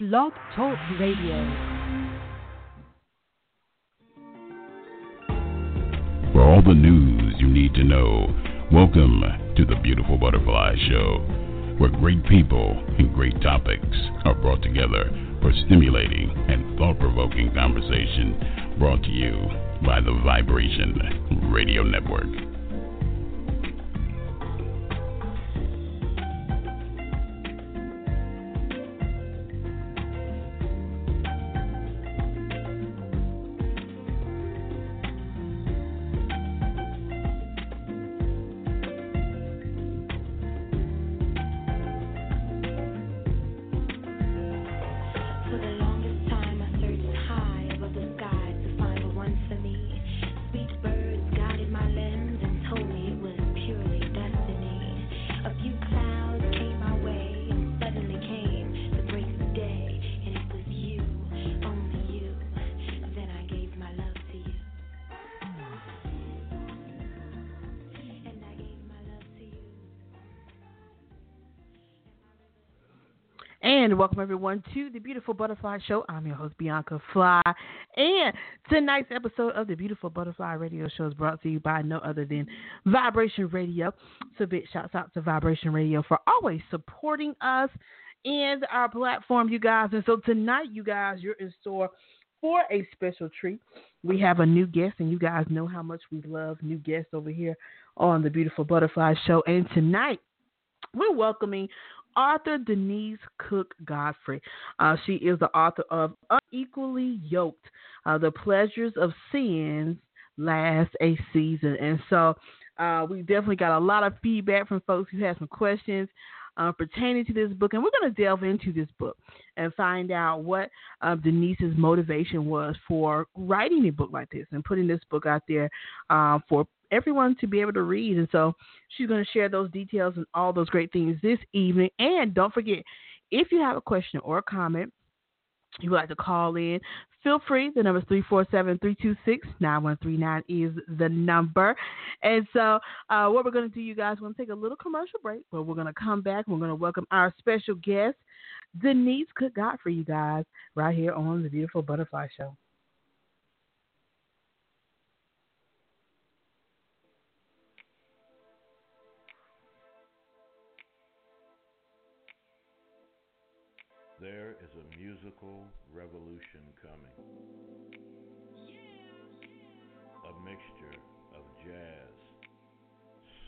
Blog Talk Radio. For all the news you need to know, welcome to the Beautiful Butterfly Show, where great people and great topics are brought together for stimulating and thought provoking conversation brought to you by the Vibration Radio Network. To the Beautiful Butterfly Show. I'm your host, Bianca Fly. And tonight's episode of the Beautiful Butterfly Radio Show is brought to you by no other than Vibration Radio. So big shouts out to Vibration Radio for always supporting us and our platform, you guys. And so tonight, you guys, you're in store for a special treat. We have a new guest, and you guys know how much we love new guests over here on the Beautiful Butterfly Show. And tonight, we're welcoming author Denise Cook Godfrey. Uh, she is the author of Unequally Yoked uh, The Pleasures of Sin Last a Season. And so uh, we definitely got a lot of feedback from folks who had some questions. Uh, pertaining to this book, and we're going to delve into this book and find out what uh, Denise's motivation was for writing a book like this and putting this book out there uh, for everyone to be able to read. And so she's going to share those details and all those great things this evening. And don't forget, if you have a question or a comment, you would like to call in, feel free. The number is 347 326 9139 is the number. And so, uh, what we're going to do, you guys, we're going to take a little commercial break, but we're going to come back. We're going to welcome our special guest, Denise Cook for you guys, right here on the Beautiful Butterfly Show. There is a musical revolution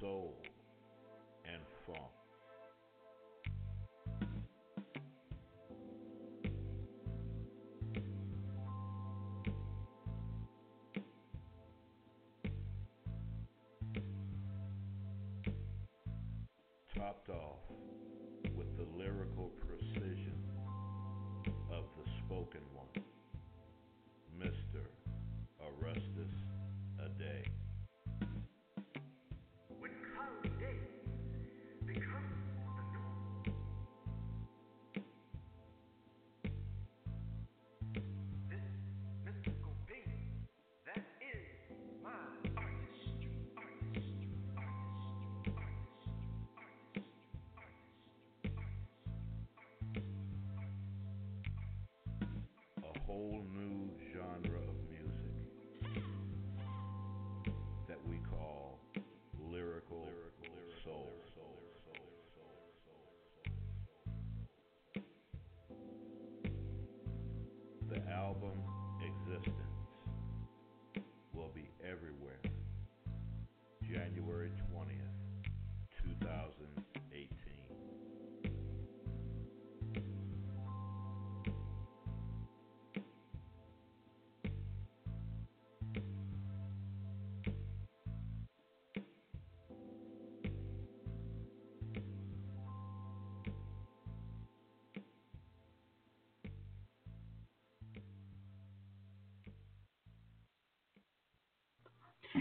soul, and funk. Topped off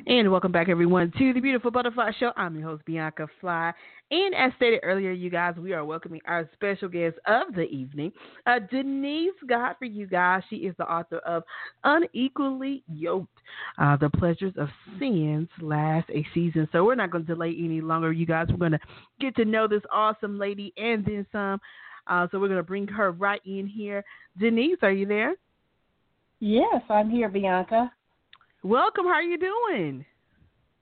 And welcome back, everyone, to the Beautiful Butterfly Show. I'm your host, Bianca Fly. And as stated earlier, you guys, we are welcoming our special guest of the evening, uh, Denise Godfrey, you guys. She is the author of Unequally Yoked uh, The Pleasures of Sin's Last a Season. So we're not going to delay any longer, you guys. We're going to get to know this awesome lady and then some. Uh, so we're going to bring her right in here. Denise, are you there? Yes, I'm here, Bianca. Welcome. How are you doing?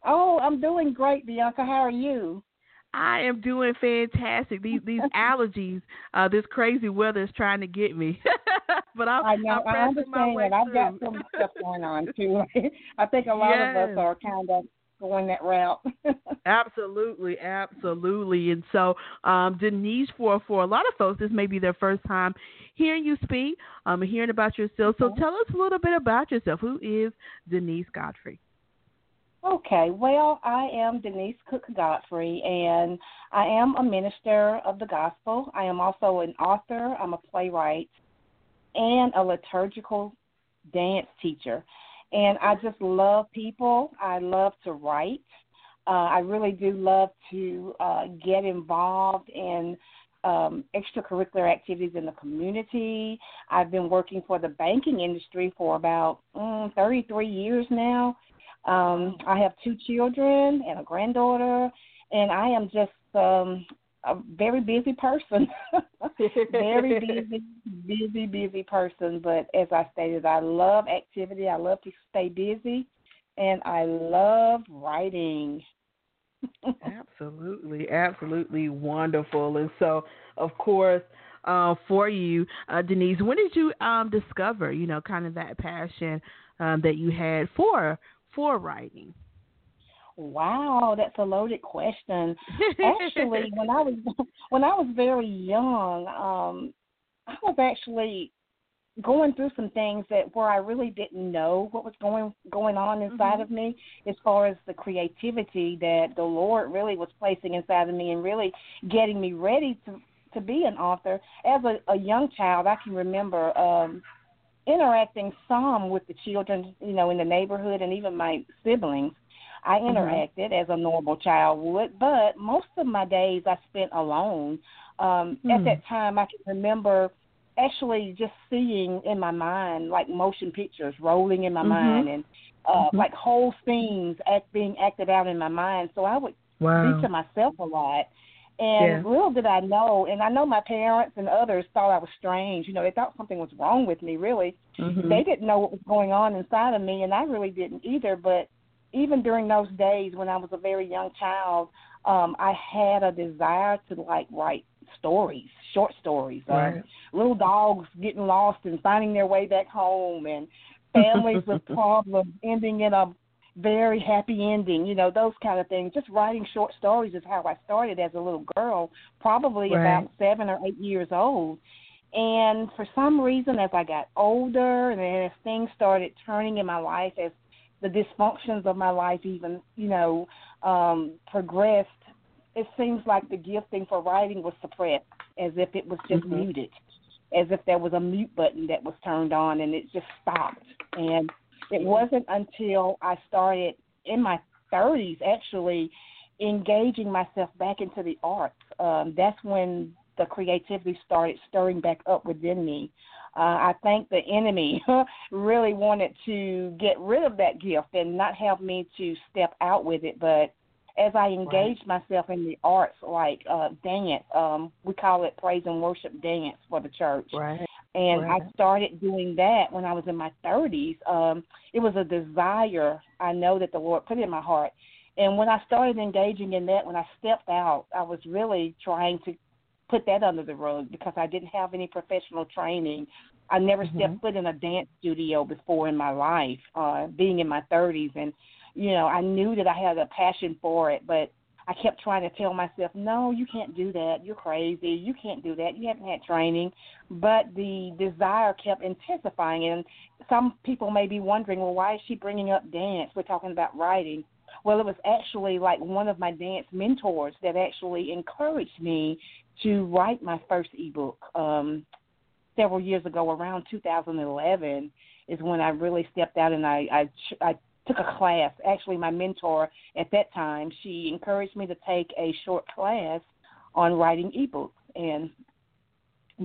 Oh, I'm doing great, Bianca. How are you? I am doing fantastic. These these allergies, uh, this crazy weather is trying to get me. but I'm, I know. I'm I understand that. I've got through. some stuff going on too. I think a lot of us are kind of going that route. Absolutely, absolutely. And so, um, Denise, for for a lot of folks, this may be their first time hearing you speak, um, hearing about yourself. So, tell us a little bit about yourself. Who is Denise Godfrey? Okay, well, I am Denise Cook Godfrey, and I am a minister of the gospel. I am also an author, I'm a playwright, and a liturgical dance teacher. And I just love people. I love to write. Uh, I really do love to uh, get involved in um, extracurricular activities in the community. I've been working for the banking industry for about mm, 33 years now. Um, I have two children and a granddaughter, and I am just um, a very busy person. very busy, busy, busy person. But as I stated, I love activity. I love to stay busy, and I love writing. Absolutely, absolutely wonderful. And so, of course, uh, for you, uh, Denise, when did you um, discover, you know, kind of that passion um, that you had for for writing? Wow, that's a loaded question. actually when I was when I was very young, um I was actually going through some things that where I really didn't know what was going going on inside Mhm. of me as far as the creativity that the Lord really was placing inside of me and really getting me ready to to be an author. As a, a young child I can remember um interacting some with the children, you know, in the neighborhood and even my siblings. I interacted as a normal child would, but most of my days I spent alone. Um, At Hmm. that time, I can remember actually just seeing in my mind like motion pictures rolling in my Mhm. mind and uh, Mhm. like whole scenes act being acted out in my mind. So I would wow. be to myself a lot. And little did I know, and I know my parents and others thought I was strange. You know, they thought something was wrong with me, really Mhm. they didn't know what was going on inside of me and I really didn't either but even during those days when I was a very young child um I had a desire to like write stories short stories Right. little dogs getting lost and finding their way back home and families with problems ending in a very happy ending you know those kind of things just writing short stories is how I started as a little girl probably Right. about 7 or 8 years old and for some reason, as I got older and as things started turning in my life, as the dysfunctions of my life even, you know, um, progressed, it seems like the gifting for writing was suppressed, as if it was just Mhm. muted, as if there was a mute button that was turned on and it just stopped. And it wasn't until I started in my 30s actually engaging myself back into the arts. Um, that's when the creativity started stirring back up within me. Uh, I think the enemy really wanted to get rid of that gift and not have me to step out with it. But as I engaged myself in the arts, like uh, dance, um, we call it praise and worship dance for the church. Right. And Right. I started doing that when I was in my 30s. Um, it was a desire I know that the Lord put in my heart. And when I started engaging in that, when I stepped out, I was really trying to put that under the rug because I didn't have any professional training. I never Mhm. stepped foot in a dance studio before in my life, uh, being in my 30s. And, you know, I knew that I had a passion for it, but I kept trying to tell myself, no, you can't do that. You're crazy. You can't do that. You haven't had training. But the desire kept intensifying. And some people may be wondering, well, why is she bringing up dance? We're talking about writing. Well, it was actually like one of my dance mentors that actually encouraged me to write my first ebook um, several years ago, around 2011, is when I really stepped out and I, I, I took a class. Actually, my mentor at that time, she encouraged me to take a short class on writing ebooks. And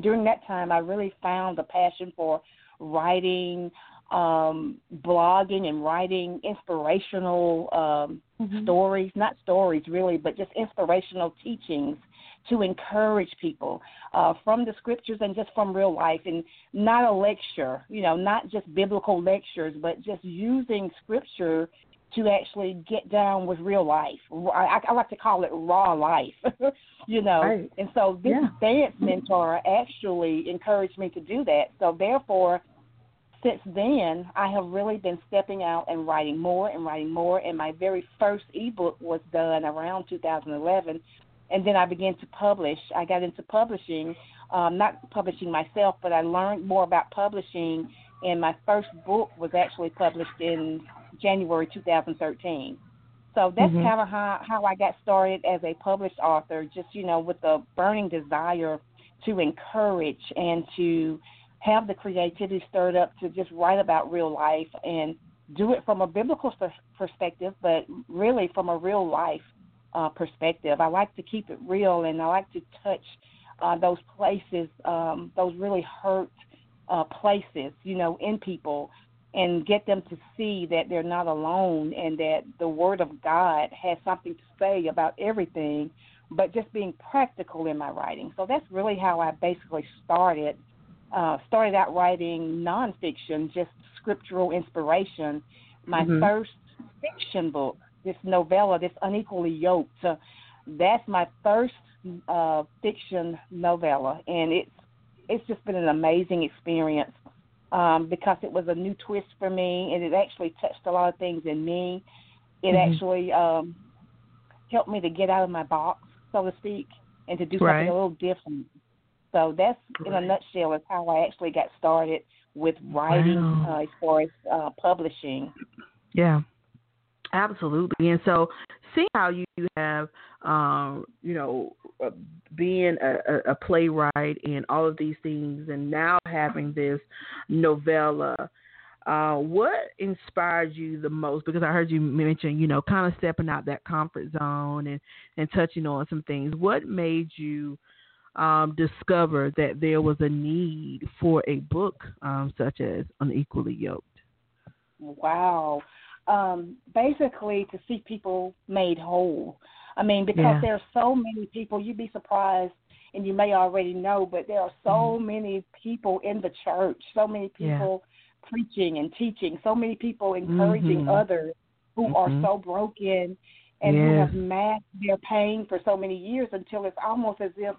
during that time, I really found a passion for writing, um, blogging, and writing inspirational um, Mhm. stories, not stories really, but just inspirational teachings to encourage people uh, from the scriptures and just from real life, and not a lecture, you know, not just biblical lectures, but just using scripture to actually get down with real life. I, I like to call it raw life, you know. Right. And so this Yeah. dance mentor actually encouraged me to do that. So therefore, since then, I have really been stepping out and writing more and writing more. And my very first ebook was done around 2011, and then I began to publish. I got into publishing, um, not publishing myself, but I learned more about publishing. And my first book was actually published in January 2013. So that's Mhm. kind of how how I got started as a published author. Just you know, with a burning desire to encourage and to have the creativity stirred up to just write about real life and do it from a biblical perspective, but really from a real life uh, perspective. I like to keep it real, and I like to touch uh, those places, um, those really hurt uh, places, you know, in people, and get them to see that they're not alone, and that the Word of God has something to say about everything, but just being practical in my writing. So that's really how I basically started. Uh, started out writing nonfiction, just scriptural inspiration. My Mhm. first fiction book, this novella, this unequally yoked. Uh, that's my first uh, fiction novella, and it's it's just been an amazing experience um, because it was a new twist for me, and it actually touched a lot of things in me. It Mhm. actually um, helped me to get out of my box, so to speak, and to do something Right. a little different. So that's in a nutshell is how I actually got started with writing Wow. uh, as far as uh, publishing. Yeah, absolutely. And so, seeing how you have, um, you know, uh, being a, a, playwright and all of these things, and now having this novella, uh, what inspired you the most? Because I heard you mention, you know, kind of stepping out that comfort zone and and touching on some things. What made you um, discover that there was a need for a book um, such as Unequally Yoked? Wow. Um, basically, to see people made whole. I mean, because Yeah. there are so many people, you'd be surprised, and you may already know, but there are so many people in the church, so many Mm-hmm. Yeah. people preaching and teaching, so many people encouraging Mhm. others who are Mhm. so broken and who have masked their pain for so many years until it's almost as if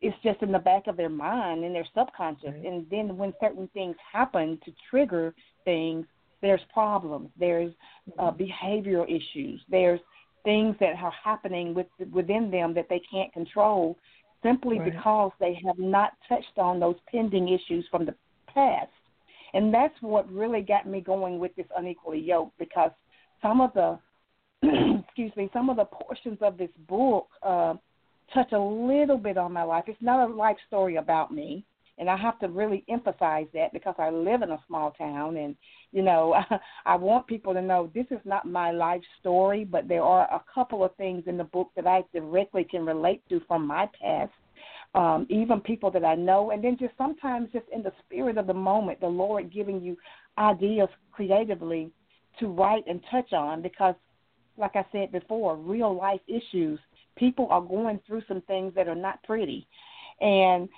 it's just in the back of their mind and their subconscious. Right. And then when certain things happen to trigger things, there's problems. There's uh, behavioral issues. There's things that are happening with, within them that they can't control simply Right. because they have not touched on those pending issues from the past. And that's what really got me going with this unequally yoked because some of the excuse me, some of the portions of this book uh, touch a little bit on my life. It's not a life story about me, and I have to really emphasize that because I live in a small town, and you know, I want people to know this is not my life story, but there are a couple of things in the book that I directly can relate to from my past. Um, even people that I know, and then just sometimes just in the spirit of the moment, the Lord giving you ideas creatively to write and touch on because like I said before, real life issues. People are going through some things that are not pretty. And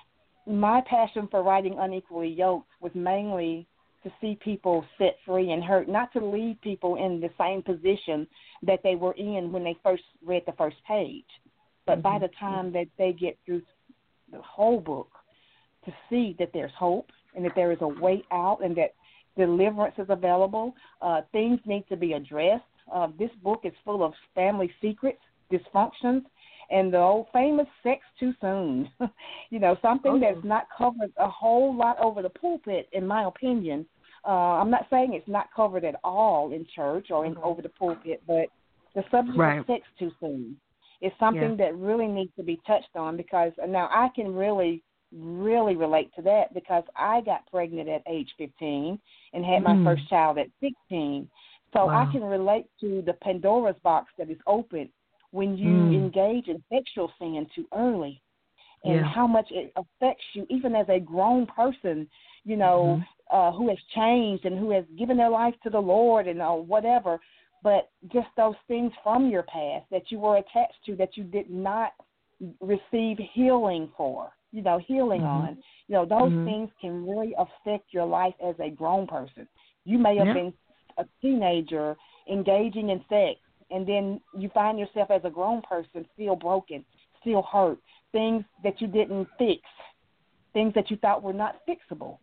my passion for writing Unequally Yoked was mainly to see people set free and hurt, not to leave people in the same position that they were in when they first read the first page. But by the time that they get through the whole book, to see that there's hope and that there is a way out and that deliverance is available, uh, things need to be addressed. Uh, this book is full of family secrets, dysfunctions, and the old famous sex too soon. you know, something Oh. that's not covered a whole lot over the pulpit, in my opinion. Uh, I'm not saying it's not covered at all in church or in over the pulpit, but the subject Right. of sex too soon is something that really needs to be touched on because now I can really really relate to that because I got pregnant at age 15 and had my Mm. first child at 16. So Wow. I can relate to the Pandora's box that is open when you Mm. engage in sexual sin too early and Yeah. how much it affects you even as a grown person, you know, Mhm. uh who has changed and who has given their life to the Lord and uh, whatever, but just those things from your past that you were attached to that you did not receive healing for, you know, healing Mhm. on. You know, those Mhm. things can really affect your life as a grown person. You may have Yeah. been a teenager engaging in sex, and then you find yourself as a grown person still broken, still hurt, things that you didn't fix, things that you thought were not fixable.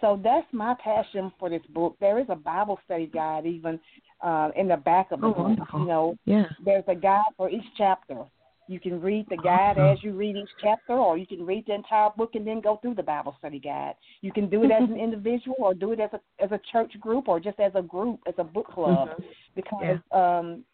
So that's my passion for this book. There is a Bible study guide even uh, in the back of the Oh, book. wonderful. You know, Yeah. there's a guide for each chapter. You can read the guide as you read each chapter, or you can read the entire book and then go through the Bible study guide. You can do it as an individual, or do it as a as a church group, or just as a group, as a book club, Mhm. because um,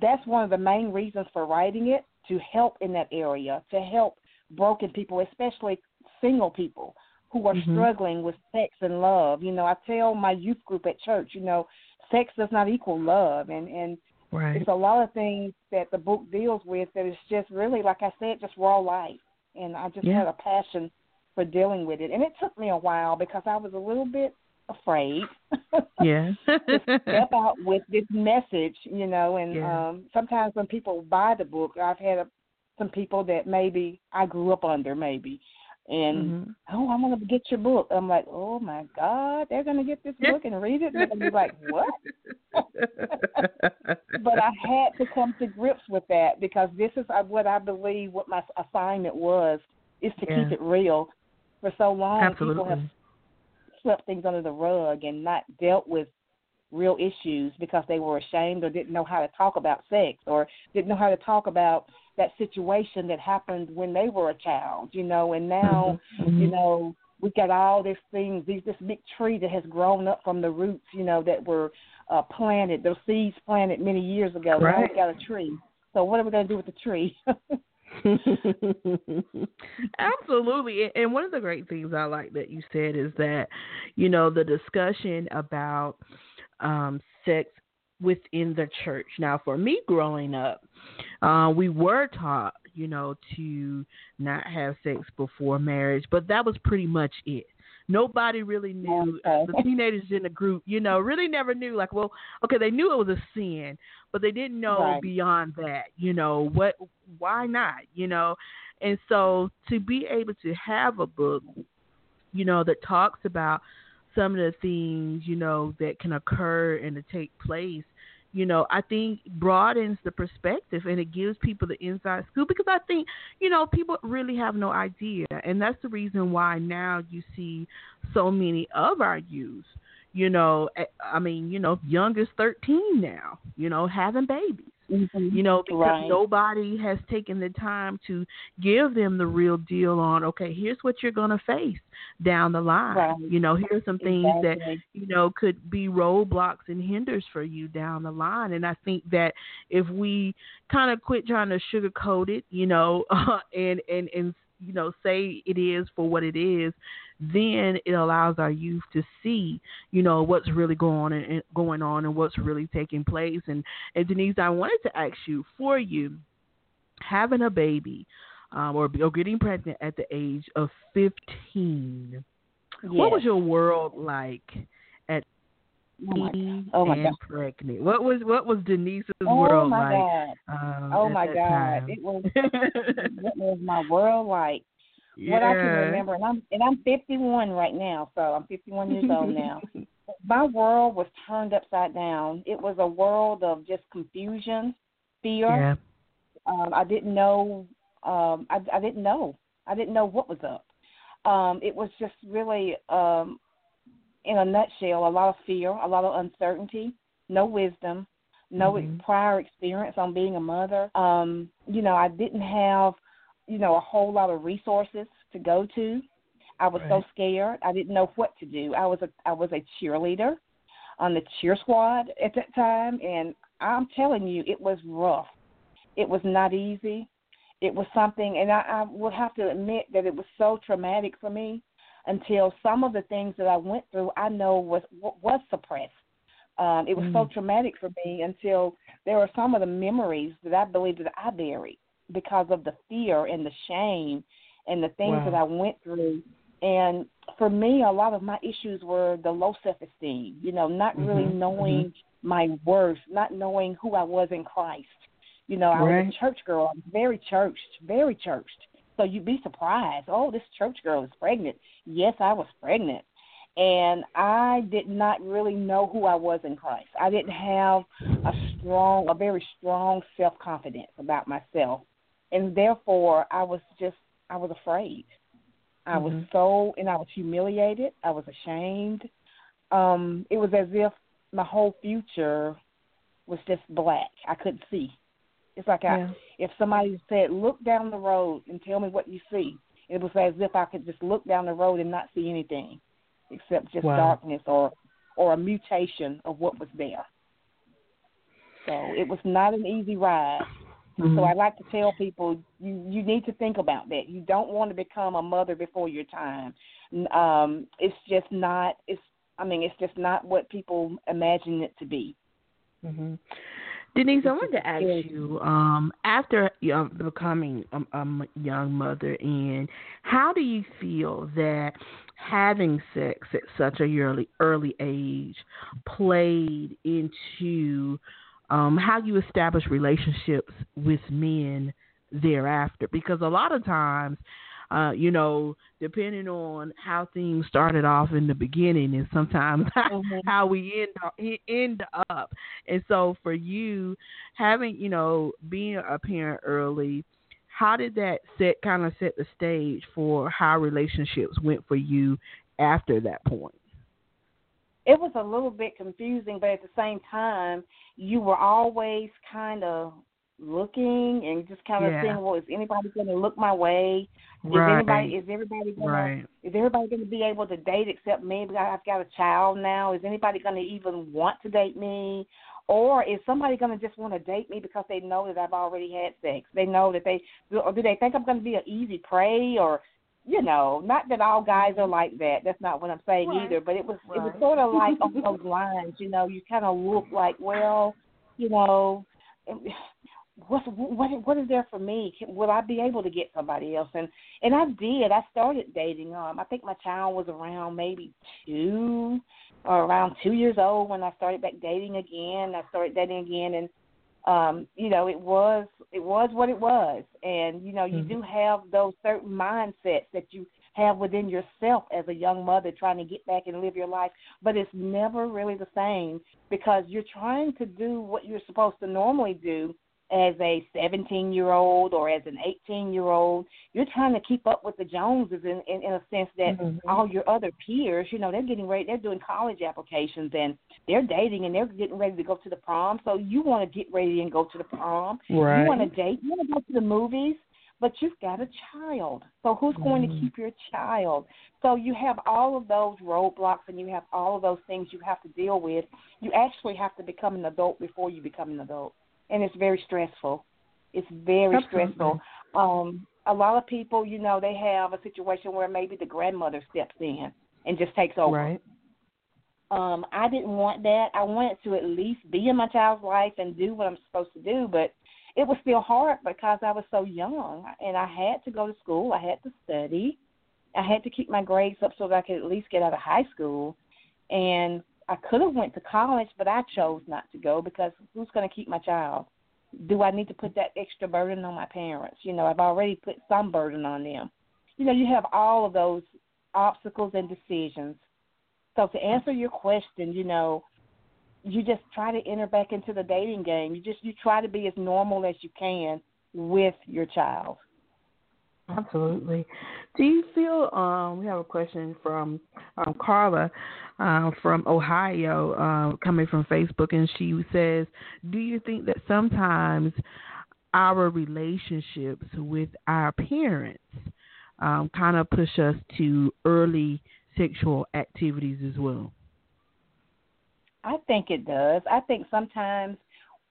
that's one of the main reasons for writing it to help in that area, to help broken people, especially single people who are Mhm. struggling with sex and love. You know, I tell my youth group at church, you know, sex does not equal love, and and Right. it's a lot of things that the book deals with that is just really, like I said, just raw life. And I just Yeah. had a passion for dealing with it. And it took me a while because I was a little bit afraid Yeah. to step out with this message, you know. And Yeah. um sometimes when people buy the book, I've had a, some people that maybe I grew up under, maybe. And Mhm. oh, I'm gonna get your book. I'm like, oh my God, they're gonna get this book and read it. And be like, what? but I had to come to grips with that because this is uh, what I believe what my assignment was is to Yeah. keep it real. For so long, people have swept things under the rug and not dealt with real issues because they were ashamed or didn't know how to talk about sex or didn't know how to talk about that situation that happened when they were a child, you know, and now, Mhm. you know, we got all these things, these this big tree that has grown up from the roots, you know, that were uh planted, those seeds planted many years ago. Now Right. we got a tree. So what are we gonna do with the tree? Absolutely. And one of the great things I like that you said is that, you know, the discussion about um, sex within the church. Now, for me growing up, uh, we were taught, you know, to not have sex before marriage, but that was pretty much it. Nobody really knew. Okay. The teenagers in the group, you know, really never knew. Like, well, okay, they knew it was a sin, but they didn't know Right. beyond that. You know what? Why not? You know, and so to be able to have a book, you know, that talks about some of the things you know that can occur and to take place you know, I think broadens the perspective and it gives people the inside scoop because I think, you know, people really have no idea. And that's the reason why now you see so many of our youth, you know, eh, I mean, you know, young as 13 now, you know, having babies. You know, because Right. nobody has taken the time to give them the real deal on, okay, here's what you're going to face down the line. Right. You know, here's some things that you know, could be roadblocks and hinders for you down the line. And I think that if we kind of quit trying to sugarcoat it, you know, uh, and and and you know, say it is for what it is, then it allows our youth to see, you know, what's really going on and going on and what's really taking place. And and Denise, I wanted to ask you for you having a baby. Um, or, or getting pregnant at the age of 15. What was your world like at Oh my, 15 oh my and God. pregnant? What was what was Denise's oh world my like? God. Um, Oh my God. time? It was what was my world like? Yeah. What I can remember, and I'm and I'm 51 right now, so I'm 51 years old now. My world was turned upside down. It was a world of just confusion, fear. Yeah. Um, I didn't know. Um, I, I didn't know. I didn't know what was up. Um, it was just really, um, in a nutshell, a lot of fear, a lot of uncertainty, no wisdom, no Mhm. prior experience on being a mother. Um, you know, I didn't have, you know, a whole lot of resources to go to. I was so scared. I didn't know what to do. I was a I was a cheerleader on the cheer squad at that time, and I'm telling you, it was rough. It was not easy. It was something, and I, I would have to admit that it was so traumatic for me until some of the things that I went through, I know was was suppressed. Um, it was so Mm. traumatic for me until there were some of the memories that I believe that I buried because of the fear and the shame and the things Wow. that I went through. And for me, a lot of my issues were the low self esteem. You know, not really Mhm, knowing my worth, not knowing who I was in Christ. You know, I was a church girl. I was very churched, very churched. So you'd be surprised. Oh, this church girl is pregnant. Yes, I was pregnant. And I did not really know who I was in Christ. I didn't have a strong, a very strong self confidence about myself. And therefore, I was just, I was afraid. I was Mhm. so, and I was humiliated. I was ashamed. Um, it was as if my whole future was just black. I couldn't see. It's like I, if somebody said, "Look down the road and tell me what you see," it was as if I could just look down the road and not see anything, except just Wow. darkness or or a mutation of what was there. So it was not an easy ride. Mhm. So I like to tell people you you need to think about that. You don't want to become a mother before your time. Um, it's just not. It's I mean it's just not what people imagine it to be. hmm Denise, I wanted to ask you, um, after um, becoming a, a young mother, and how do you feel that having sex at such a early early age played into um, how you establish relationships with men thereafter? Because a lot of times, uh, you know, depending on how things started off in the beginning, and sometimes Mhm. how we end up, end up. And so for you, having you know being a parent early, how did that set kind of set the stage for how relationships went for you after that point? It was a little bit confusing, but at the same time, you were always kind of looking and just kind of Yeah. saying, "Well, is anybody going to look my way? Is Right. anybody is everybody going Right. to is everybody going to be able to date except me? I've got a child now. Is anybody going to even want to date me?" Or is somebody going to just want to date me because they know that I've already had sex? They know that they, or do they think I'm going to be an easy prey? Or, you know, not that all guys are like that. That's not what I'm saying Right. either. But it was, it was sort of like on those lines. You know, you kind of look like, well, you know, what's what what is there for me? Can, will I be able to get somebody else? And and I did. I started dating. Um, I think my child was around maybe two or around two years old when I started back dating again. I started dating again, and um, you know, it was it was what it was. And you know, you Mhm. do have those certain mindsets that you have within yourself as a young mother trying to get back and live your life, but it's never really the same because you're trying to do what you're supposed to normally do as a 17 year old or as an 18 year old. You're trying to keep up with the Joneses in, in, in a sense that Mhm. all your other peers, you know, they're getting ready, they're doing college applications and they're dating and they're getting ready to go to the prom. So you want to get ready and go to the prom. Right. You want to date, you want to go to the movies, but you've got a child. So who's going to Mhm. keep your child? So you have all of those roadblocks and you have all of those things you have to deal with. You actually have to become an adult before you become an adult. And it's very stressful. It's very stressful. Um a lot of people, you know, they have a situation where maybe the grandmother steps in and just takes over. Right. Um, I didn't want that. I wanted to at least be in my child's life and do what I'm supposed to do, but it was still hard because I was so young and I had to go to school. I had to study. I had to keep my grades up so that I could at least get out of high school. And I could have went to college, but I chose not to go because who's going to keep my child? Do I need to put that extra burden on my parents? You know, I've already put some burden on them. You know, you have all of those obstacles and decisions. So to answer your question, you know, you just try to enter back into the dating game. You just you try to be as normal as you can with your child. Absolutely. Do you feel um we have a question from um Carla uh, from Ohio uh, coming from Facebook and she says, "Do you think that sometimes our relationships with our parents um kind of push us to early sexual activities as well?" I think it does. I think sometimes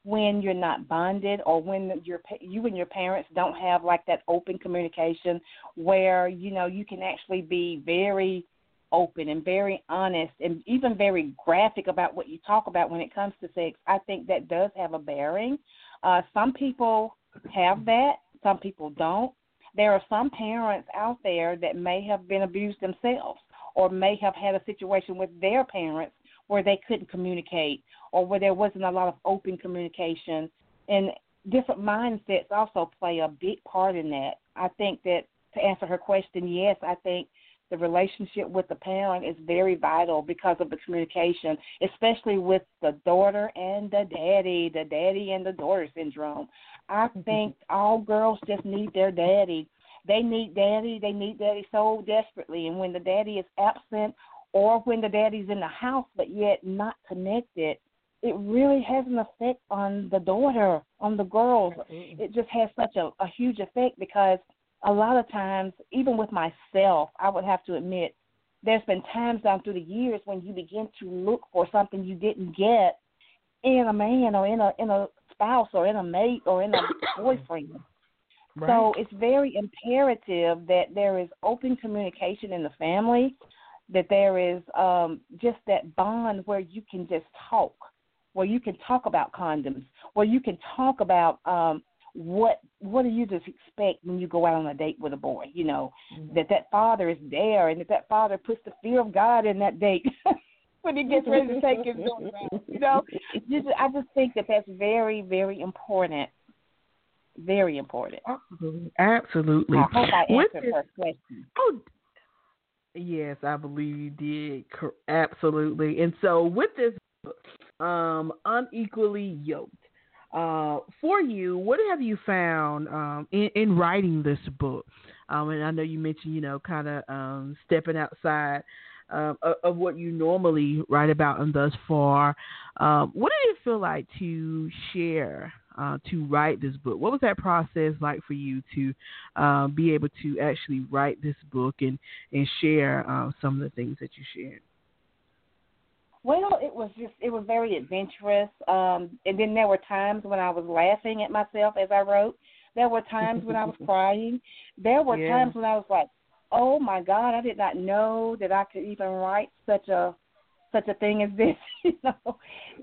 when you're not bonded or when your you and your parents don't have like that open communication where you know you can actually be very open and very honest and even very graphic about what you talk about when it comes to sex i think that does have a bearing. Uh some people have that some people don't. There are some parents out there that may have been abused themselves or may have had a situation with their parents where they couldn't communicate or where there wasn't a lot of open communication. And different mindsets also play a big part in that. I think that to answer her question, yes, I think the relationship with the parent is very vital because of the communication, especially with the daughter and the daddy, the daddy and the daughter syndrome. I mm-hmm. think all girls just need their daddy. They need daddy, they need daddy so desperately. And when the daddy is absent or when the daddy's in the house but yet not connected, it really has an effect on the daughter, on the girls. It just has such a, a huge effect because a lot of times, even with myself, I would have to admit, there's been times down through the years when you begin to look for something you didn't get in a man or in a in a spouse or in a mate or in a boyfriend. Right. So it's very imperative that there is open communication in the family, that there is um, just that bond where you can just talk, where you can talk about condoms, where you can talk about um, what what do you just expect when you go out on a date with a boy? You know Mm-hmm. that that father is there, and that that father puts the fear of God in that date. When he gets ready to take his daughter out, you know, just, I just think that that's very, very important. Very important. Absolutely. Absolutely. I hope I answered her question. Oh, yes, I believe you did. Absolutely. And so, with this book, um, unequally yoked, uh, for you, what have you found um, in, in writing this book? Um, and I know you mentioned, you know, kind of um, stepping outside um, of, what you normally write about and thus far. Um, what did it feel like to share, uh, to write this book? What was that process like for you to um, be able to actually write this book and and share uh, some of the things that you shared? Well, it was just it was very adventurous. Um and then there were times when I was laughing at myself as I wrote. There were times when I was crying. There were Yeah. times when I was like, "Oh my god, I did not know that I could even write such a such a thing as this." you know.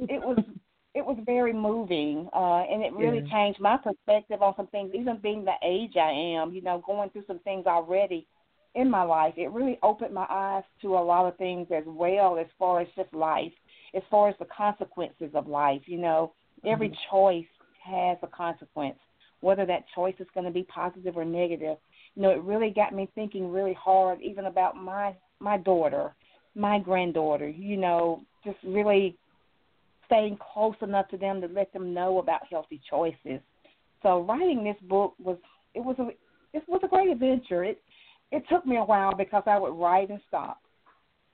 It was it was very moving, uh, and it really Yeah. changed my perspective on some things. Even being the age I am, you know, going through some things already in my life, it really opened my eyes to a lot of things as well, as far as just life, as far as the consequences of life. You know, every mm-hmm. choice has a consequence, whether that choice is going to be positive or negative. You know, it really got me thinking really hard, even about my my daughter, my granddaughter. You know, just really staying close enough to them to let them know about healthy choices. So writing this book was it was a it was a great adventure. It it took me a while because I would write and stop,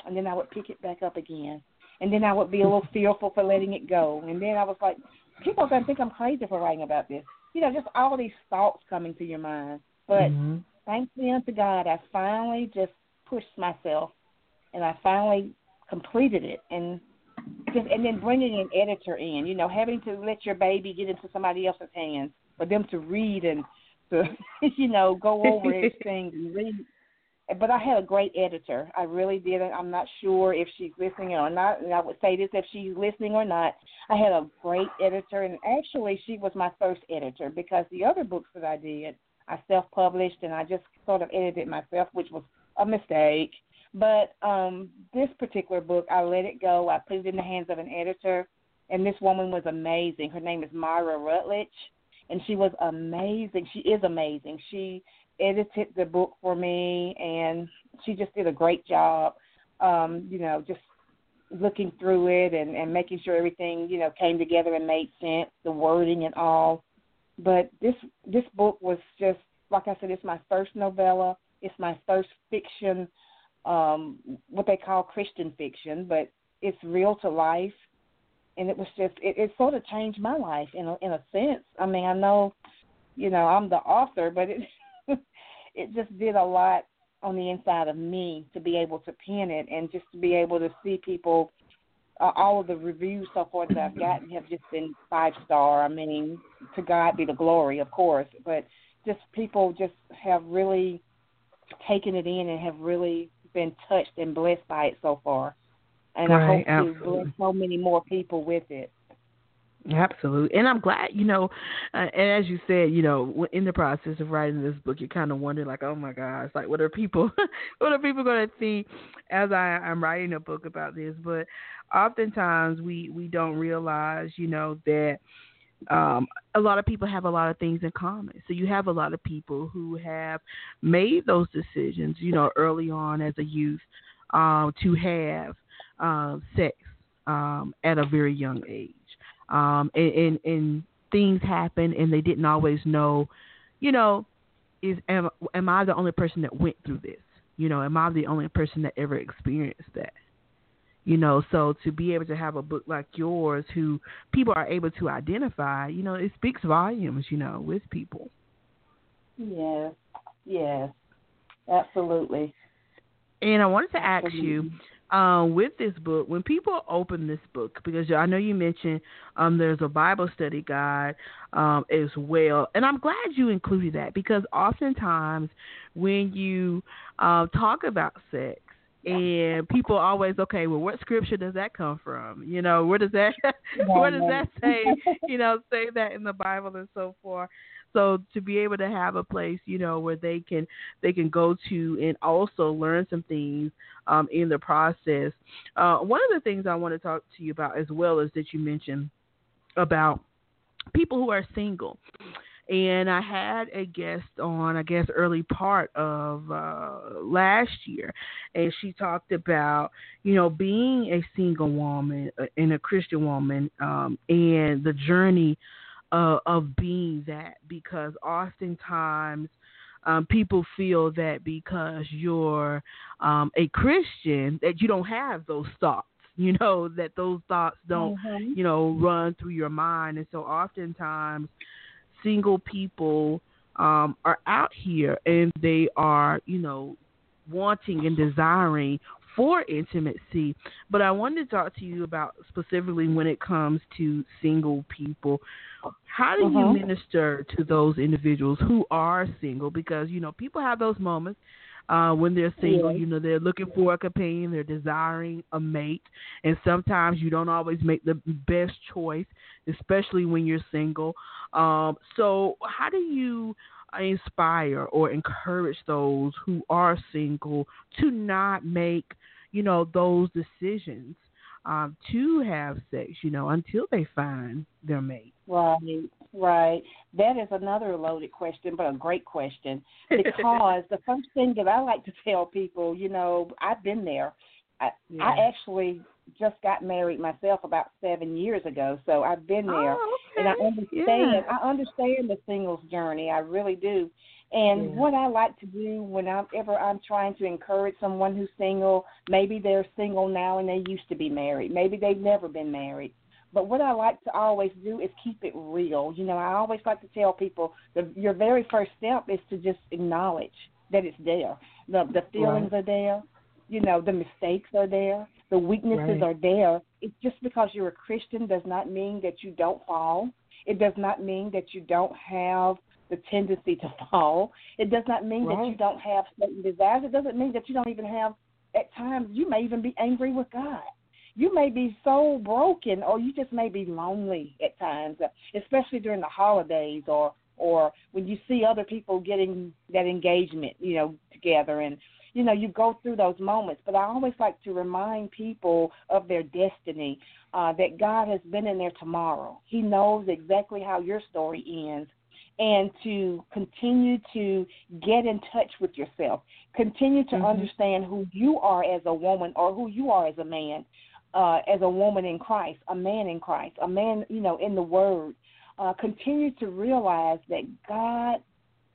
and then I would pick it back up again, and then I would be a little fearful for letting it go, and then I was like, people are gonna think I'm crazy for writing about this. You know, just all these thoughts coming to your mind. But Mhm. thanks be unto God, I finally just pushed myself, and I finally completed it, and just and then bringing an editor in, you know, having to let your baby get into somebody else's hands for them to read and to you know go over everything and read. But I had a great editor. I really did. I'm not sure if she's listening or not, and I would say this if she's listening or not. I had a great editor, and actually, she was my first editor because the other books that I did, I self-published and I just sort of edited myself, which was a mistake. But um this particular book, I let it go. I put it in the hands of an editor, and this woman was amazing. Her name is Myra Rutledge, and she was amazing. She is amazing. She edited the book for me, and she just did a great job. Um, you know, just looking through it and and making sure everything you know came together and made sense, the wording and all. But this this book was just like I said, it's my first novella. It's my first fiction um, what they call Christian fiction, but it's real to life, and it was just it, it sort of changed my life in a, in a sense. I mean, I know, you know, I'm the author, but it it just did a lot on the inside of me to be able to pen it and just to be able to see people. Uh, all of the reviews so far that I've gotten have just been five star. I mean, to God be the glory, of course, but just people just have really taken it in and have really been touched and blessed by it so far. And I Right, hope to absolutely. bless so many more people with it. Absolutely, and I'm glad. You know, uh, and as you said, you know, in the process of writing this book, you kind of wonder, like, oh my gosh, like, what are people, what are people going to think as I, I'm writing a book about this? But oftentimes, we we don't realize, you know, that um, a lot of people have a lot of things in common. So you have a lot of people who have made those decisions, you know, early on as a youth, um, to have uh, sex um, at a very young age, um, and, and and things happen, and they didn't always know, you know, is am am I the only person that went through this? You know, am I the only person that ever experienced that? You know, so to be able to have a book like yours, who people are able to identify, you know, it speaks volumes. You know, with people. Yes, yes, absolutely. And I wanted to ask you, um, with this book, when people open this book, because I know you mentioned um, there's a Bible study guide um, as well, and I'm glad you included that because oftentimes when you uh, talk about sex, and people always okay well what scripture does that come from? You know where does that where does that say you know say that in the bible and so forth so to be able to have a place you know where they can they can go to and also learn some things um, in the process. Uh, one of the things i want to talk to you about as well is that you mentioned about people who are single. And I had a guest on, I guess, early part of uh, last year, and she talked about, you know, being a single woman uh, and a Christian woman, um, and the journey uh, of being that, because oftentimes. Um, people feel that because you're um, a Christian that you don't have those thoughts you know that those thoughts don't Mhm. you know run through your mind and so oftentimes single people um, are out here and they are, you know, wanting and desiring for intimacy. But I wanted to talk to you about specifically when it comes to single people. How do you Mhm. minister to those individuals who are single? Because, you know, people have those moments uh, when they're single, Yeah. you know, they're looking for a companion, they're desiring a mate, and sometimes you don't always make the best choice, especially when you're single. Um, so, how do you inspire or encourage those who are single to not make, you know, those decisions um, to have sex, you know, until they find their mate? Right, right. That is another loaded question, but a great question. Because the first thing that I like to tell people, you know, I've been there. I, Yeah. I actually just got married myself about seven years ago, so I've been there, Oh, and I okay. understand. Yeah. I understand the singles journey. I really do. And Yeah. what I like to do whenever I'm trying to encourage someone who's single, maybe they're single now and they used to be married, maybe they've never been married. But what I like to always do is keep it real. You know, I always like to tell people the, your very first step is to just acknowledge that it's there. The the feelings are there. You know, the mistakes are there. The weaknesses Right. are there. It's just because you're a Christian does not mean that you don't fall. It does not mean that you don't have the tendency to fall. It does not mean that you don't have certain desires. It doesn't mean that you don't even have at times you may even be angry with God. You may be so broken or you just may be lonely at times, especially during the holidays or or when you see other people getting that engagement, you know, together and you know, you go through those moments. But I always like to remind people of their destiny, uh, that God has been in there tomorrow. He knows exactly how your story ends and to continue to get in touch with yourself. Continue to Mhm. understand who you are as a woman or who you are as a man, uh, as a woman in Christ, a man in Christ, a man, you know, in the Word. Uh, continue to realize that God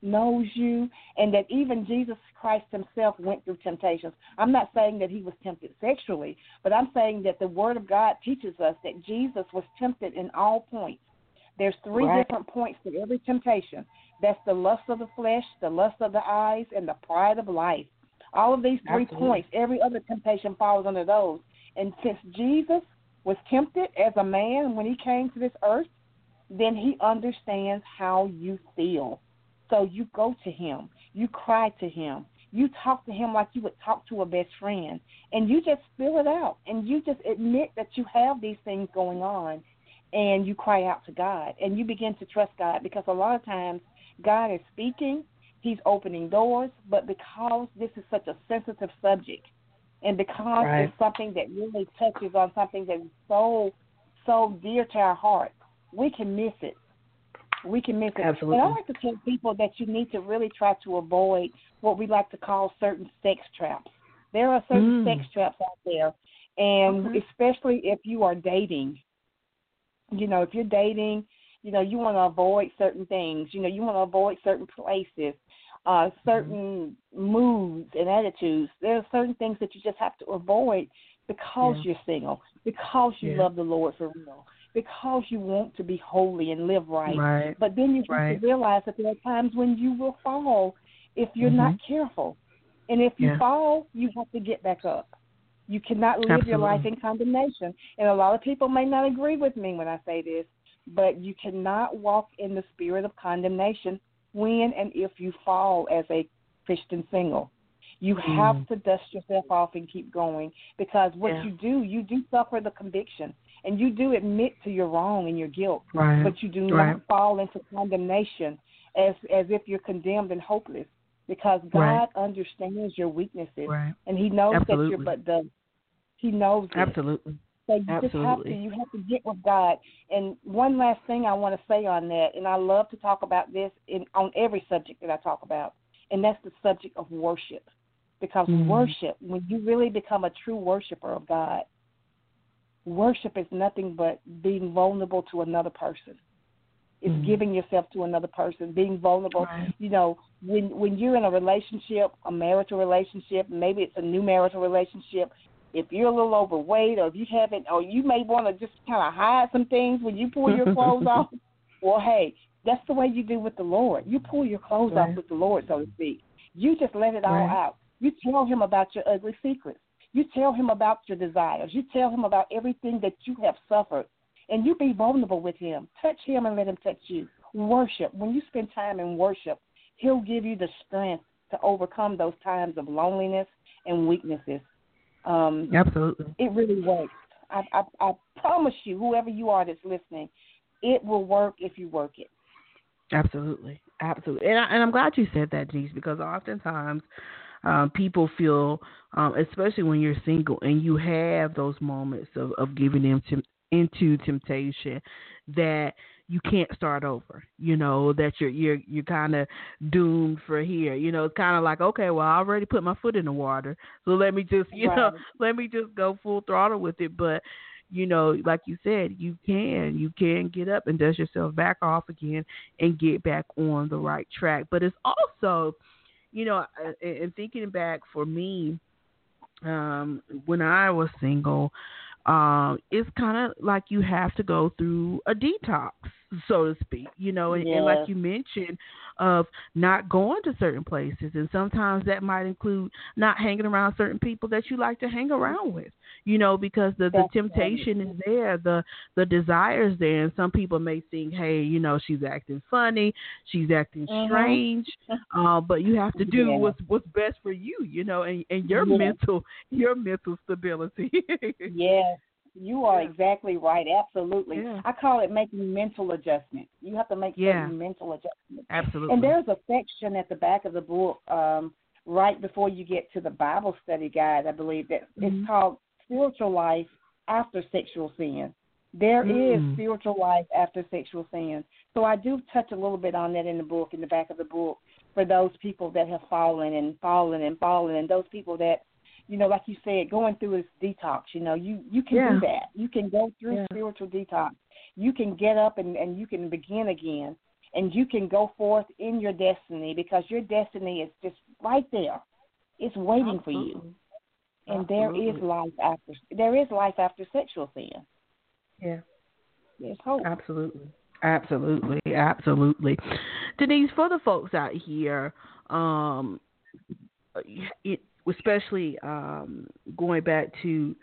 knows you and that even Jesus Christ himself went through temptations. I'm not saying that he was tempted sexually, but I'm saying that the Word of God teaches us that Jesus was tempted in all points. There's three Right. different points to every temptation. That's the lust of the flesh, the lust of the eyes, and the pride of life. All of these three Absolutely. points, every other temptation falls under those. And since Jesus was tempted as a man when he came to this earth, then he understands how you feel. So you go to him, you cry to him, you talk to him like you would talk to a best friend, and you just spill it out, and you just admit that you have these things going on, and you cry out to God, and you begin to trust God. Because a lot of times God is speaking, He's opening doors, but because this is such a sensitive subject, and because Right. it's something that really touches on something that is so so dear to our heart, we can miss it We can miss it. Absolutely. And I like to tell people that you need to really try to avoid what we like to call certain sex traps. There are certain Mm. sex traps out there, and Okay. especially if you are dating. You know, if you're dating, you know, you want to avoid certain things. You know, you want to avoid certain places, uh, Mm-hmm. certain moods and attitudes. There are certain things that you just have to avoid because Yeah. you're single, because you Yeah. love the Lord for real, because you want to be holy and live right. Right. But then you Right. realize that there are times when you will fall if you're Mhm. not careful. And if you Yeah. fall, you have to get back up. You cannot live your life in condemnation. And a lot of people may not agree with me when I say this, but you cannot walk in the spirit of condemnation when and if you fall as a Christian single. You have Mm. to dust yourself off and keep going because what Yeah. you do, you do suffer the conviction and you do admit to your wrong and your guilt Right. but you do Right. not fall into condemnation as as if you're condemned and hopeless because God Right. understands your weaknesses Right. and he knows Absolutely. that you're but the he knows it. Absolutely. You just have to you have to get with God. And one last thing I want to say on that, and I love to talk about this in on every subject that I talk about, and that's the subject of worship. Because Mhm. worship, when you really become a true worshiper of God, worship is nothing but being vulnerable to another person. It's Mhm. giving yourself to another person, being vulnerable. Right. You know, when when you're in a relationship, a marital relationship, maybe it's a new marital relationship. If you're a little overweight, or if you haven't, or you may want to just kind of hide some things when you pull your clothes off. Well, hey, that's the way you do with the Lord. You pull your clothes Right. off with the Lord, so to speak. You just let it all Right. out. You tell him about your ugly secrets. You tell him about your desires. You tell him about everything that you have suffered. And you be vulnerable with him. Touch him and let him touch you. Worship. When you spend time in worship, he'll give you the strength to overcome those times of loneliness and weaknesses. Um, Absolutely. it really works. I, I, I promise you, whoever you are that's listening, it will work if you work it. Absolutely, absolutely, and I, and I'm glad you said that, Denise, because oftentimes um, people feel, um, especially when you're single and you have those moments of, of giving them to, into temptation, that you can't start over. You know that you're you're you're kind of doomed for here. You know, it's kind of like okay, well, I already put my foot in the water, so let me just you know let me just go full throttle with it. But you know, like you said, you can you can get up and dust yourself back off again and get back on the right track. But it's also, you know, uh, and thinking back for me, um, when I was single, um, it's kind of like you have to go through a detox, so to speak. You know, and, and like you mentioned, of not going to certain places, and sometimes that might include not hanging around certain people that you like to hang around with. You know, because the the That's right. temptation is there, the the desires there, and some people may think, hey, you know, she's acting funny, she's acting Mhm. strange, uh, but you have to do Yeah. what's what's best for you, you know, and and your Yeah. mental your mental stability. Yes, you are Yeah. exactly right. Absolutely. Yeah. I call it making mental adjustments. You have to make Yeah. certain mental adjustments. Absolutely. And there's a section at the back of the book, um, right before you get to the Bible study guide, I believe that Mhm. it's called Spiritual Life After Sexual Sin. There is Mm. spiritual life after sexual sin. So I do touch a little bit on that in the book, in the back of the book, for those people that have fallen and fallen and fallen, and those people that, you know, like you said, going through this detox. You know, you you can Yeah. do that. You can go through Yeah. spiritual detox. You can get up and and you can begin again, and you can go forth in your destiny because your destiny is just right there. It's waiting for you. Absolutely. And there is life after there is life after sexual sin. Yeah. There's hope. Absolutely. Absolutely. Absolutely. Denise, for the folks out here, um, it, especially um, going back to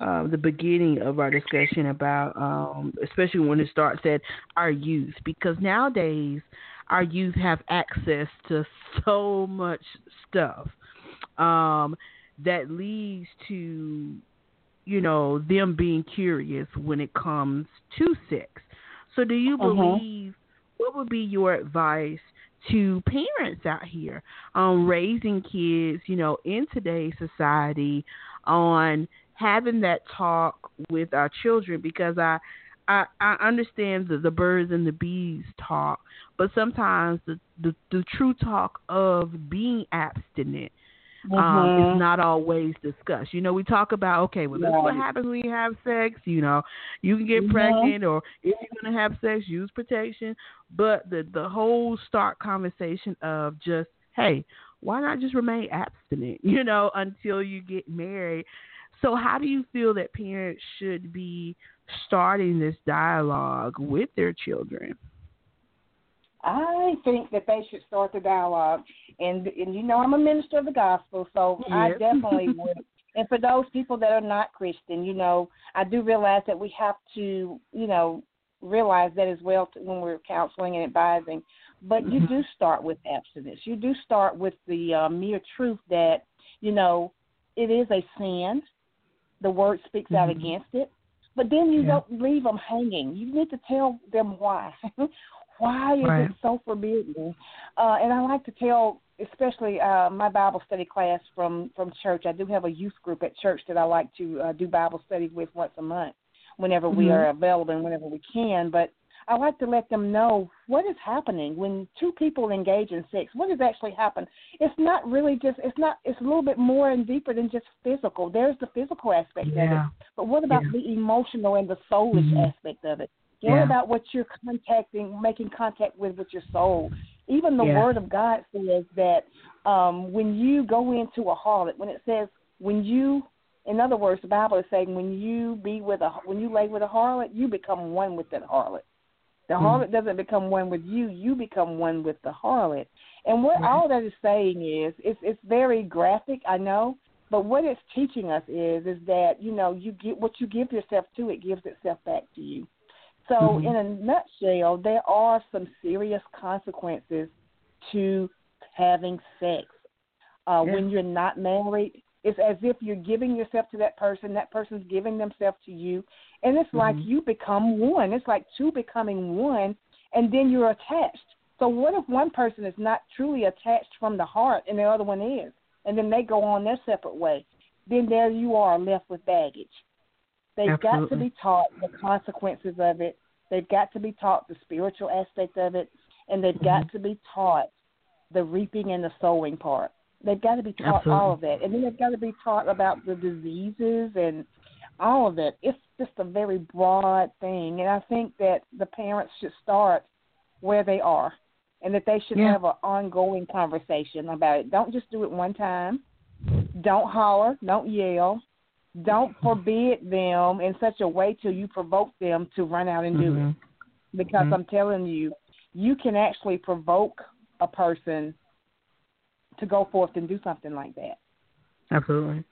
uh, the beginning of our discussion about, um, especially when it starts at our youth, because nowadays our youth have access to so much stuff um, that leads to you know, them being curious when it comes to sex. So, do you Uh-huh. believe what would be your advice to parents out here on raising kids, you know, in today's society on having that talk with our children? Because I, I I understand the the birds and the bees talk, but sometimes the the, the true talk of being abstinent um, Mhm. is not always discussed. You know, we talk about okay, well, this is what happens when you have sex. You know, you can get Mhm. pregnant, or if you're gonna have sex, use protection. But the the whole start conversation of just hey, why not just remain abstinent? You know, until you get married. So, how do you feel that parents should be starting this dialogue with their children? I think that they should start the dialogue, and and you know I'm a minister of the gospel, so I definitely would. And for those people that are not Christian, you know, I do realize that we have to, you know, realize that as well when we're counseling and advising. But you Mhm. do start with abstinence. You do start with the uh, mere truth that, you know, it is a sin. The word speaks out Mhm. against it. But then you Yeah. don't leave them hanging. You need to tell them why. why is Right. it so forbidden? Uh, and I like to tell, especially uh, my Bible study class from from church. I do have a youth group at church that I like to uh, do Bible studies with once a month, whenever we Mhm. are available and whenever we can. But I like to let them know what is happening when two people engage in sex. What has actually happened? It's not really just. It's not. It's a little bit more and deeper than just physical. There's the physical aspect of it, but what about Yeah. the emotional and the soulish Mhm. aspect of it? What Yeah. about what you're contacting, making contact with with your soul? Even the Yeah. Word of God says that um, when you go into a harlot, when it says when you, in other words, the Bible is saying when you be with a when you lay with a harlot, you become one with that harlot. The Mhm. harlot doesn't become one with you; you become one with the harlot. And what Right. all that is saying is, it's it's very graphic, I know, but what it's teaching us is, is that you know you get what you give yourself to, it gives itself back to you. So, Mhm. in a nutshell, there are some serious consequences to having sex. Uh, Yeah. When you're not married, it's as if you're giving yourself to that person, that person's giving themselves to you, and it's like Mhm. you become one. It's like two becoming one, and then you're attached. So, what if one person is not truly attached from the heart and the other one is? And then they go on their separate way. Then there you are left with baggage. They've got to be taught the consequences of it. They've got to be taught the spiritual aspect of it, and they've got mm-hmm. to be taught the reaping and the sowing part. They've got to be taught all of that, and then they've got to be taught about the diseases and all of it. It's just a very broad thing, and I think that the parents should start where they are, and that they should Yeah. have an ongoing conversation about it. Don't just do it one time. Don't holler. Don't yell. Don't forbid them in such a way till you provoke them to run out and do it. Mhm. Because Mhm. I'm telling you, you can actually provoke a person to go forth and do something like that. Absolutely.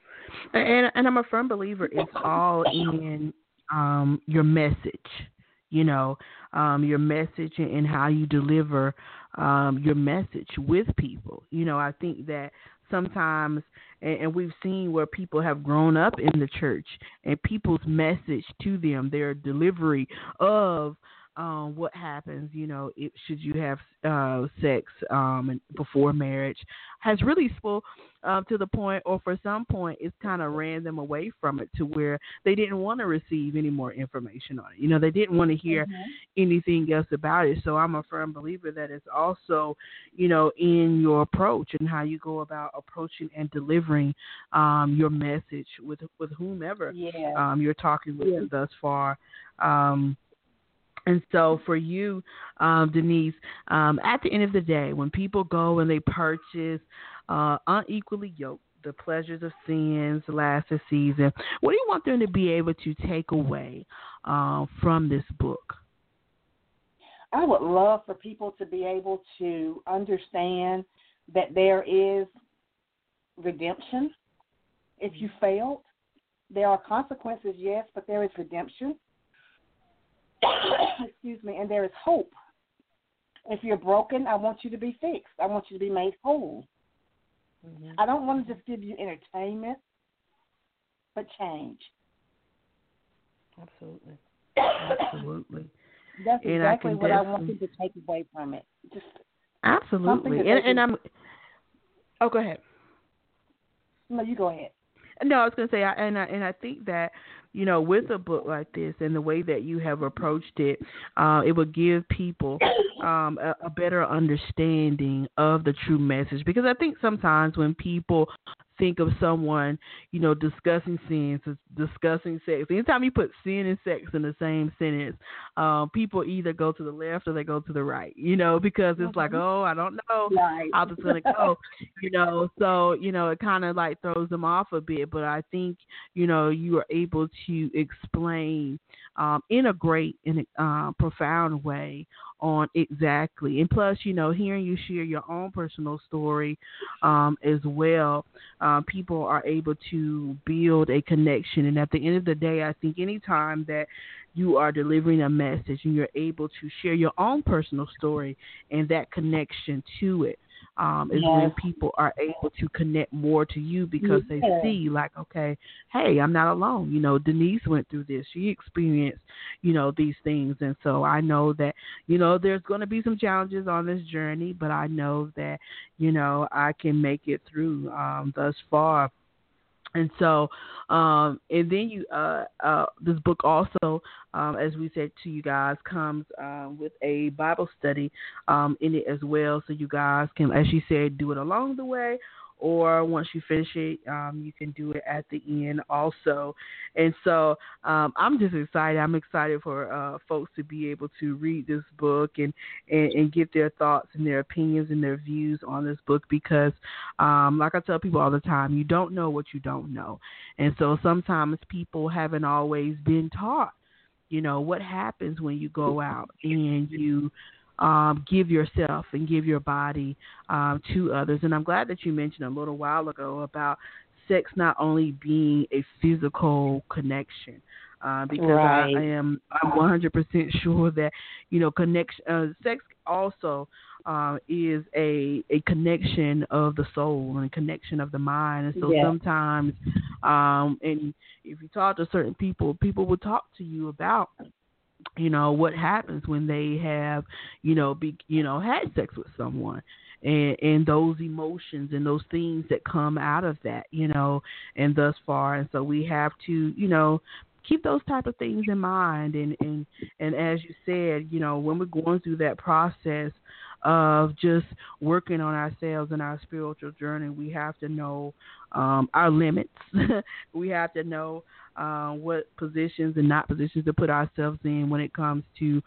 And and I'm a firm believer it's all in um your message. You know, um your message and, and how you deliver um your message with people. You know, I think that sometimes and, we've seen where people have grown up in the church and people's message to them, their delivery of um, what happens, you know, if, should you have uh, sex um, before marriage, has really spoke um, to the point, or for some point, it's kind of ran them away from it to where they didn't want to receive any more information on it. You know, they didn't want to hear anything else about it. So I'm a firm believer that it's also, you know, in your approach and how you go about approaching and delivering um, your message with with whomever Yeah. um, you're talking with Yeah. thus far. Um, and so for you, um, Denise, um, at the end of the day, when people go and they purchase uh, unequally yoked, the pleasures of sins, last a season, what do you want them to be able to take away uh, from this book? I would love for people to be able to understand that there is redemption if you failed. There are consequences, yes, but there is redemption. Excuse me, and there is hope. If you're broken, I want you to be fixed. I want you to be made whole. Mm-hmm. I don't want to just give you entertainment, but change. Absolutely. Absolutely. That's And I exactly can what I want definitely- you to take away from it. Just Absolutely. And, and I'm. Oh, go ahead. no, you go ahead. No, I was going to say, I, and I, and I think that you know, with a book like this and the way that you have approached it, uh, it will give people um, a, a better understanding of the true message. Because I think sometimes when people think of someone, you know, discussing sins, discussing sex. Anytime you put sin and sex in the same sentence, um, people either go to the left or they go to the right, you know, because it's mm-hmm. like, oh, I don't know right. is going to go, you know. So, you know, it kind of like throws them off a bit. But I think, you know, you are able to explain um, in a great and uh, profound way on exactly. And plus, you know, hearing you share your own personal story um, as well, uh, people are able to build a connection. And at the end of the day, I think anytime that you are delivering a message and you're able to share your own personal story and that connection to it, um, is yes. when people are able to connect more to you because they see like, okay, hey, I'm not alone. You know, Denise went through this. She experienced, you know, these things, and so I know that, you know, there's going to be some challenges on this journey, but I know that, you know, I can make it through um, thus far and so, um, and then you, uh, uh, this book also, um, as we said to you guys, comes um, with a Bible study um, in it as well. So you guys can, as she said, do it along the way or once you finish it, um, you can do it at the end also. And so um, I'm just excited. I'm excited for uh, folks to be able to read this book and, and, and get their thoughts and their opinions and their views on this book because, um, like I tell people all the time, you don't know what you don't know. And so sometimes people haven't always been taught you know what happens when you go out and you um, give yourself and give your body um, to others. And I'm glad that you mentioned a little while ago about sex not only being a physical connection. Uh, because right. I, I am I'm 100% sure that you know connection uh, sex also uh, is a a connection of the soul and a connection of the mind and so yeah. sometimes um and if you talk to certain people people will talk to you about you know what happens when they have you know be you know had sex with someone and and those emotions and those things that come out of that you know and thus far. And so we have to you know keep those type of things in mind. And and and as you said you know when we're going through that process of just working on ourselves and our spiritual journey we have to know um our limits we have to know uh, what positions and not positions to put ourselves in when it comes to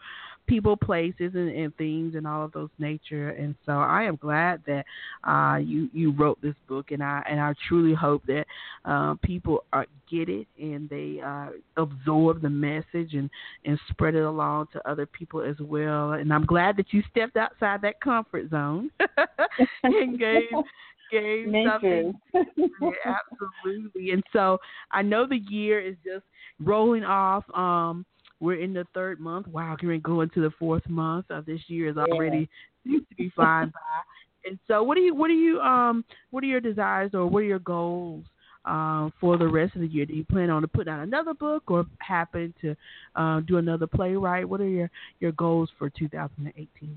people, places, and, and things, and all of those nature. And so I am glad that uh, you you wrote this book, and I and I truly hope that uh, people are, get it and they uh, absorb the message and and spread it along to other people as well. And I'm glad that you stepped outside that comfort zone and gave gave something. yeah, absolutely. And so I know the year is just rolling off. Um, we're in the third month. Wow, we're going to the fourth month of this year is already yeah. seems to be flying by. And so, what do you, what do you, um, what are your desires or what are your goals um, for the rest of the year? Do you plan on to put out another book or happen to uh, do another playwright? What are your your goals for 2018?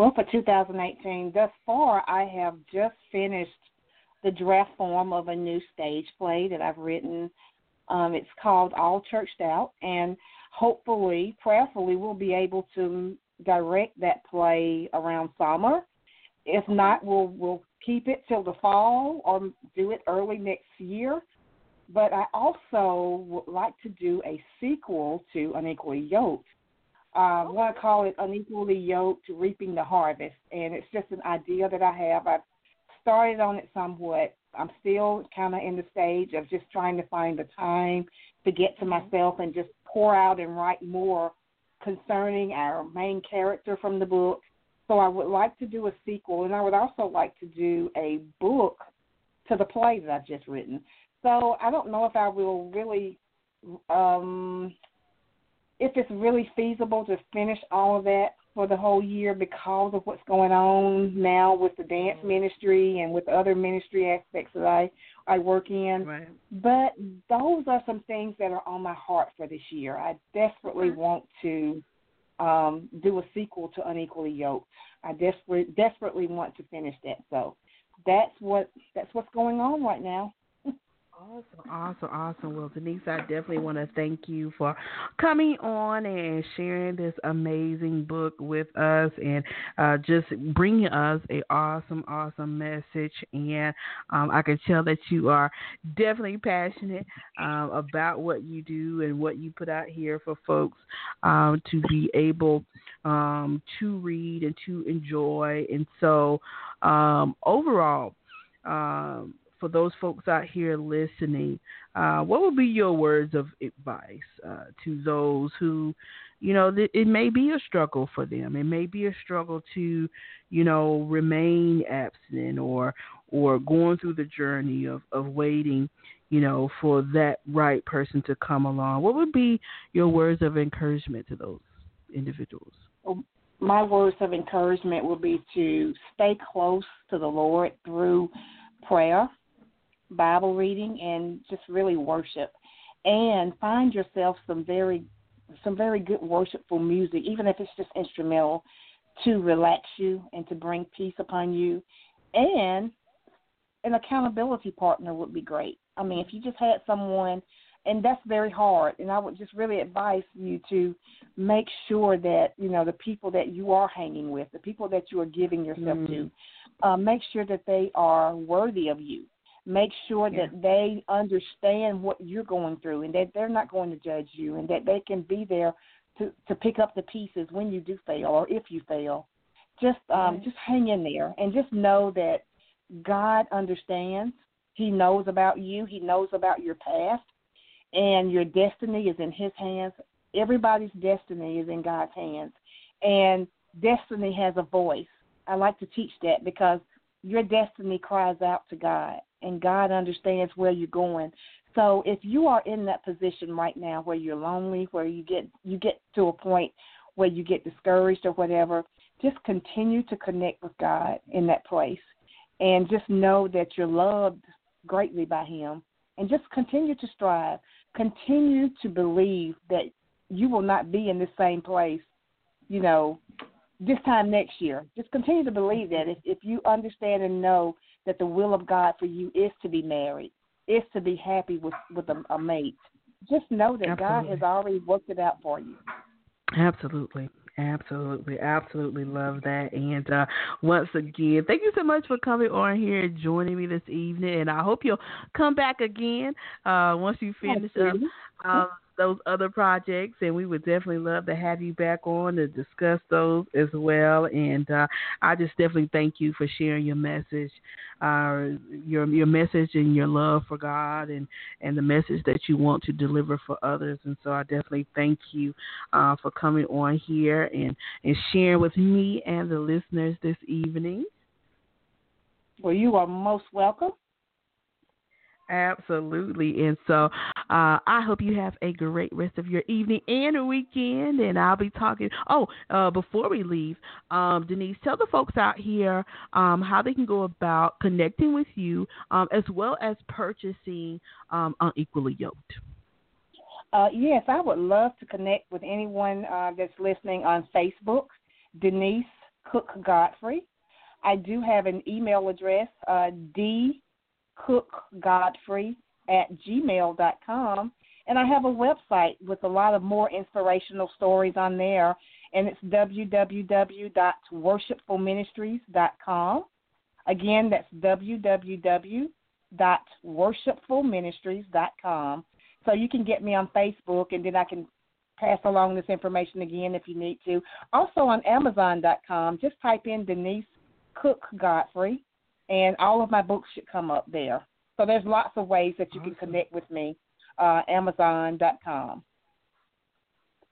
Well, for 2018, thus far, I have just finished the draft form of a new stage play that I've written. Um, it's called All Churched Out, and hopefully, prayerfully, we'll be able to direct that play around summer. If not, we'll we'll keep it till the fall or do it early next year. But I also would like to do a sequel to Unequally Yoked uh, I want to call it unequally yoked reaping the harvest, and it's just an idea that I have. I've started on it somewhat. I'm still kind of in the stage of just trying to find the time to get to myself and just pour out and write more concerning our main character from the book. So I would like to do a sequel, and I would also like to do a book to the play that I've just written. So I don't know if I will really um if it's really feasible to finish all of that for the whole year because of what's going on now with the dance mm-hmm. ministry and with other ministry aspects that I I work in. Right. But those are some things that are on my heart for this year. I desperately mm-hmm. want to um, do a sequel to Unequally Yoked. I desperately desperately want to finish that. So that's what that's what's going on right now. Awesome, awesome, awesome. Well, Denise, I definitely want to thank you for coming on and sharing this amazing book with us and uh, just bringing us a awesome, awesome message. And um, I can tell that you are definitely passionate um, about what you do and what you put out here for folks um, to be able um, to read and to enjoy. And so, um, overall, um, for those folks out here listening, uh, what would be your words of advice uh, to those who, you know, th- it may be a struggle for them. It may be a struggle to, you know, remain abstinent or or going through the journey of, of waiting, you know, for that right person to come along. What would be your words of encouragement to those individuals? My words of encouragement would be to stay close to the Lord through prayer, Bible reading, and just really worship. And find yourself some very some very good worshipful music, even if it's just instrumental, to relax you and to bring peace upon you. And an accountability partner would be great. I mean, if you just had someone, and that's very hard, and I would just really advise you to make sure that you know the people that you are hanging with, the people that you are giving yourself Mm. to, uh, make sure that they are worthy of you. Make sure Yeah. that they understand what you're going through, and that they're not going to judge you, and that they can be there to to pick up the pieces when you do fail or if you fail. Just um, Right. just hang in there, and just know that God understands. He knows about you. He knows about your past, and your destiny is in His hands. Everybody's destiny is in God's hands, and destiny has a voice. I like to teach that because your destiny cries out to God, and God understands where you're going. So if you are in that position right now where you're lonely, where you get you get to a point where you get discouraged or whatever, just continue to connect with God in that place and just know that you're loved greatly by him and just continue to strive. Continue to believe that you will not be in the same place, you know, this time next year. Just continue to believe that if, if you understand and know that the will of God for you is to be married, is to be happy with, with a, a mate, just know that God has already worked it out for you. Absolutely. Absolutely, absolutely love that. And uh, once again, thank you so much for coming on here and joining me this evening. And I hope you'll come back again uh, once you finish up um, those other projects. And we would definitely love to have you back on to discuss those as well. And uh, I just definitely thank you for sharing your message, uh, your your message and your love for God and and the message that you want to deliver for others. And so I definitely thank you uh, for coming on here and, and sharing with me and the listeners this evening. Well, you are most welcome. Absolutely. And so uh, I hope you have a great rest of your evening and weekend. And I'll be talking. Oh, uh, before we leave, um, Denise, tell the folks out here um, how they can go about connecting with you um, as well as purchasing um, Unequally Yoked. Uh, yes, I would love to connect with anyone uh, that's listening on Facebook, Denise Cook Godfrey. I do have an email address, uh, dcookgodfrey at gmail.com. And I have a website with a lot of more inspirational stories on there, and it's www.worshipfulministries.com. Again, that's www.worshipfulministries.com. So you can get me on Facebook, and then I can pass along this information again if you need to. Also on Amazon.com, just type in Denise Cook Godfrey, and all of my books should come up there. So there's lots of ways that you can connect with me. Uh, Amazon.com.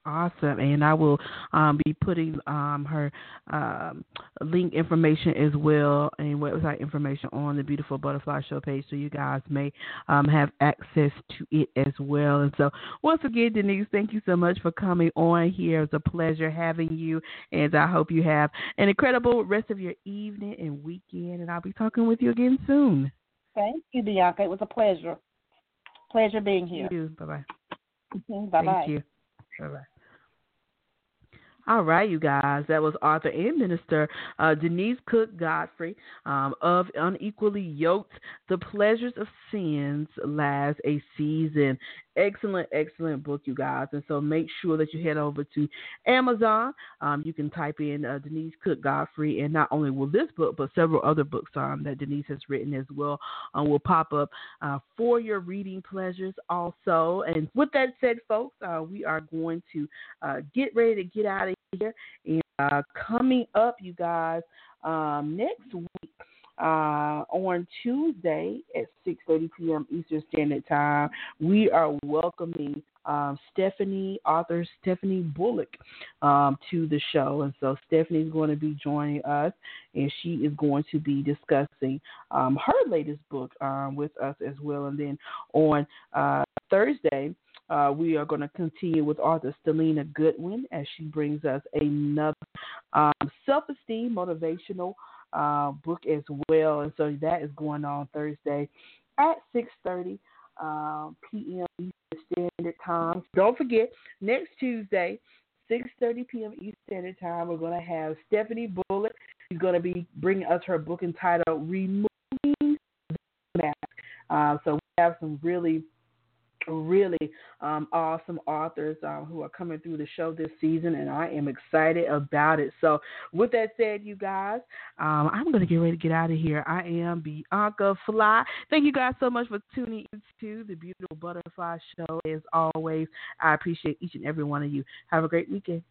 Awesome, and I will um, be putting um, her um, link information as well and website information on the Beautiful Butterfly Show page, so you guys may um, have access to it as well. And so, once again, Denise, thank you so much for coming on here. It's a pleasure having you, and I hope you have an incredible rest of your evening and weekend. And I'll be talking with you again soon. Thank you, Bianca. It was a pleasure. Pleasure being here. Thank you. Bye bye. Bye bye. Thank you. Bye bye. All right, you guys. That was author and minister uh, Denise Cook Godfrey um, of Unequally Yoked The Pleasures of Sins Last a Season. Excellent, excellent book, you guys. And so make sure that you head over to Amazon. Um, you can type in uh, Denise Cook Godfrey, and not only will this book, but several other books um, that Denise has written as well uh, will pop up uh, for your reading pleasures also. And with that said, folks, uh, we are going to uh, get ready to get out of here. And uh, coming up, you guys, um, next week uh, on Tuesday at 6:30 p.m. Eastern Standard Time, we are welcoming um, Stephanie, author Stephanie Bullock, um, to the show. And so Stephanie is going to be joining us, and she is going to be discussing um, her latest book um, with us as well. And then on uh, Thursday, uh, we are going to continue with author Stelina Goodwin as she brings us another um, self-esteem motivational uh, book as well. And so that is going on Thursday at 6:30 um, p.m. Eastern Standard Time. Don't forget next Tuesday. 6:30 p.m. Eastern Standard Time. We're going to have Stephanie Bullock. She's going to be bringing us her book entitled "Removing the Mask." Uh, so we have some really really um, awesome authors um, who are coming through the show this season, and I am excited about it. So, with that said, you guys, um, I'm going to get ready to get out of here. I am Bianca Fly. Thank you guys so much for tuning into the Beautiful Butterfly Show. As always, I appreciate each and every one of you. Have a great weekend.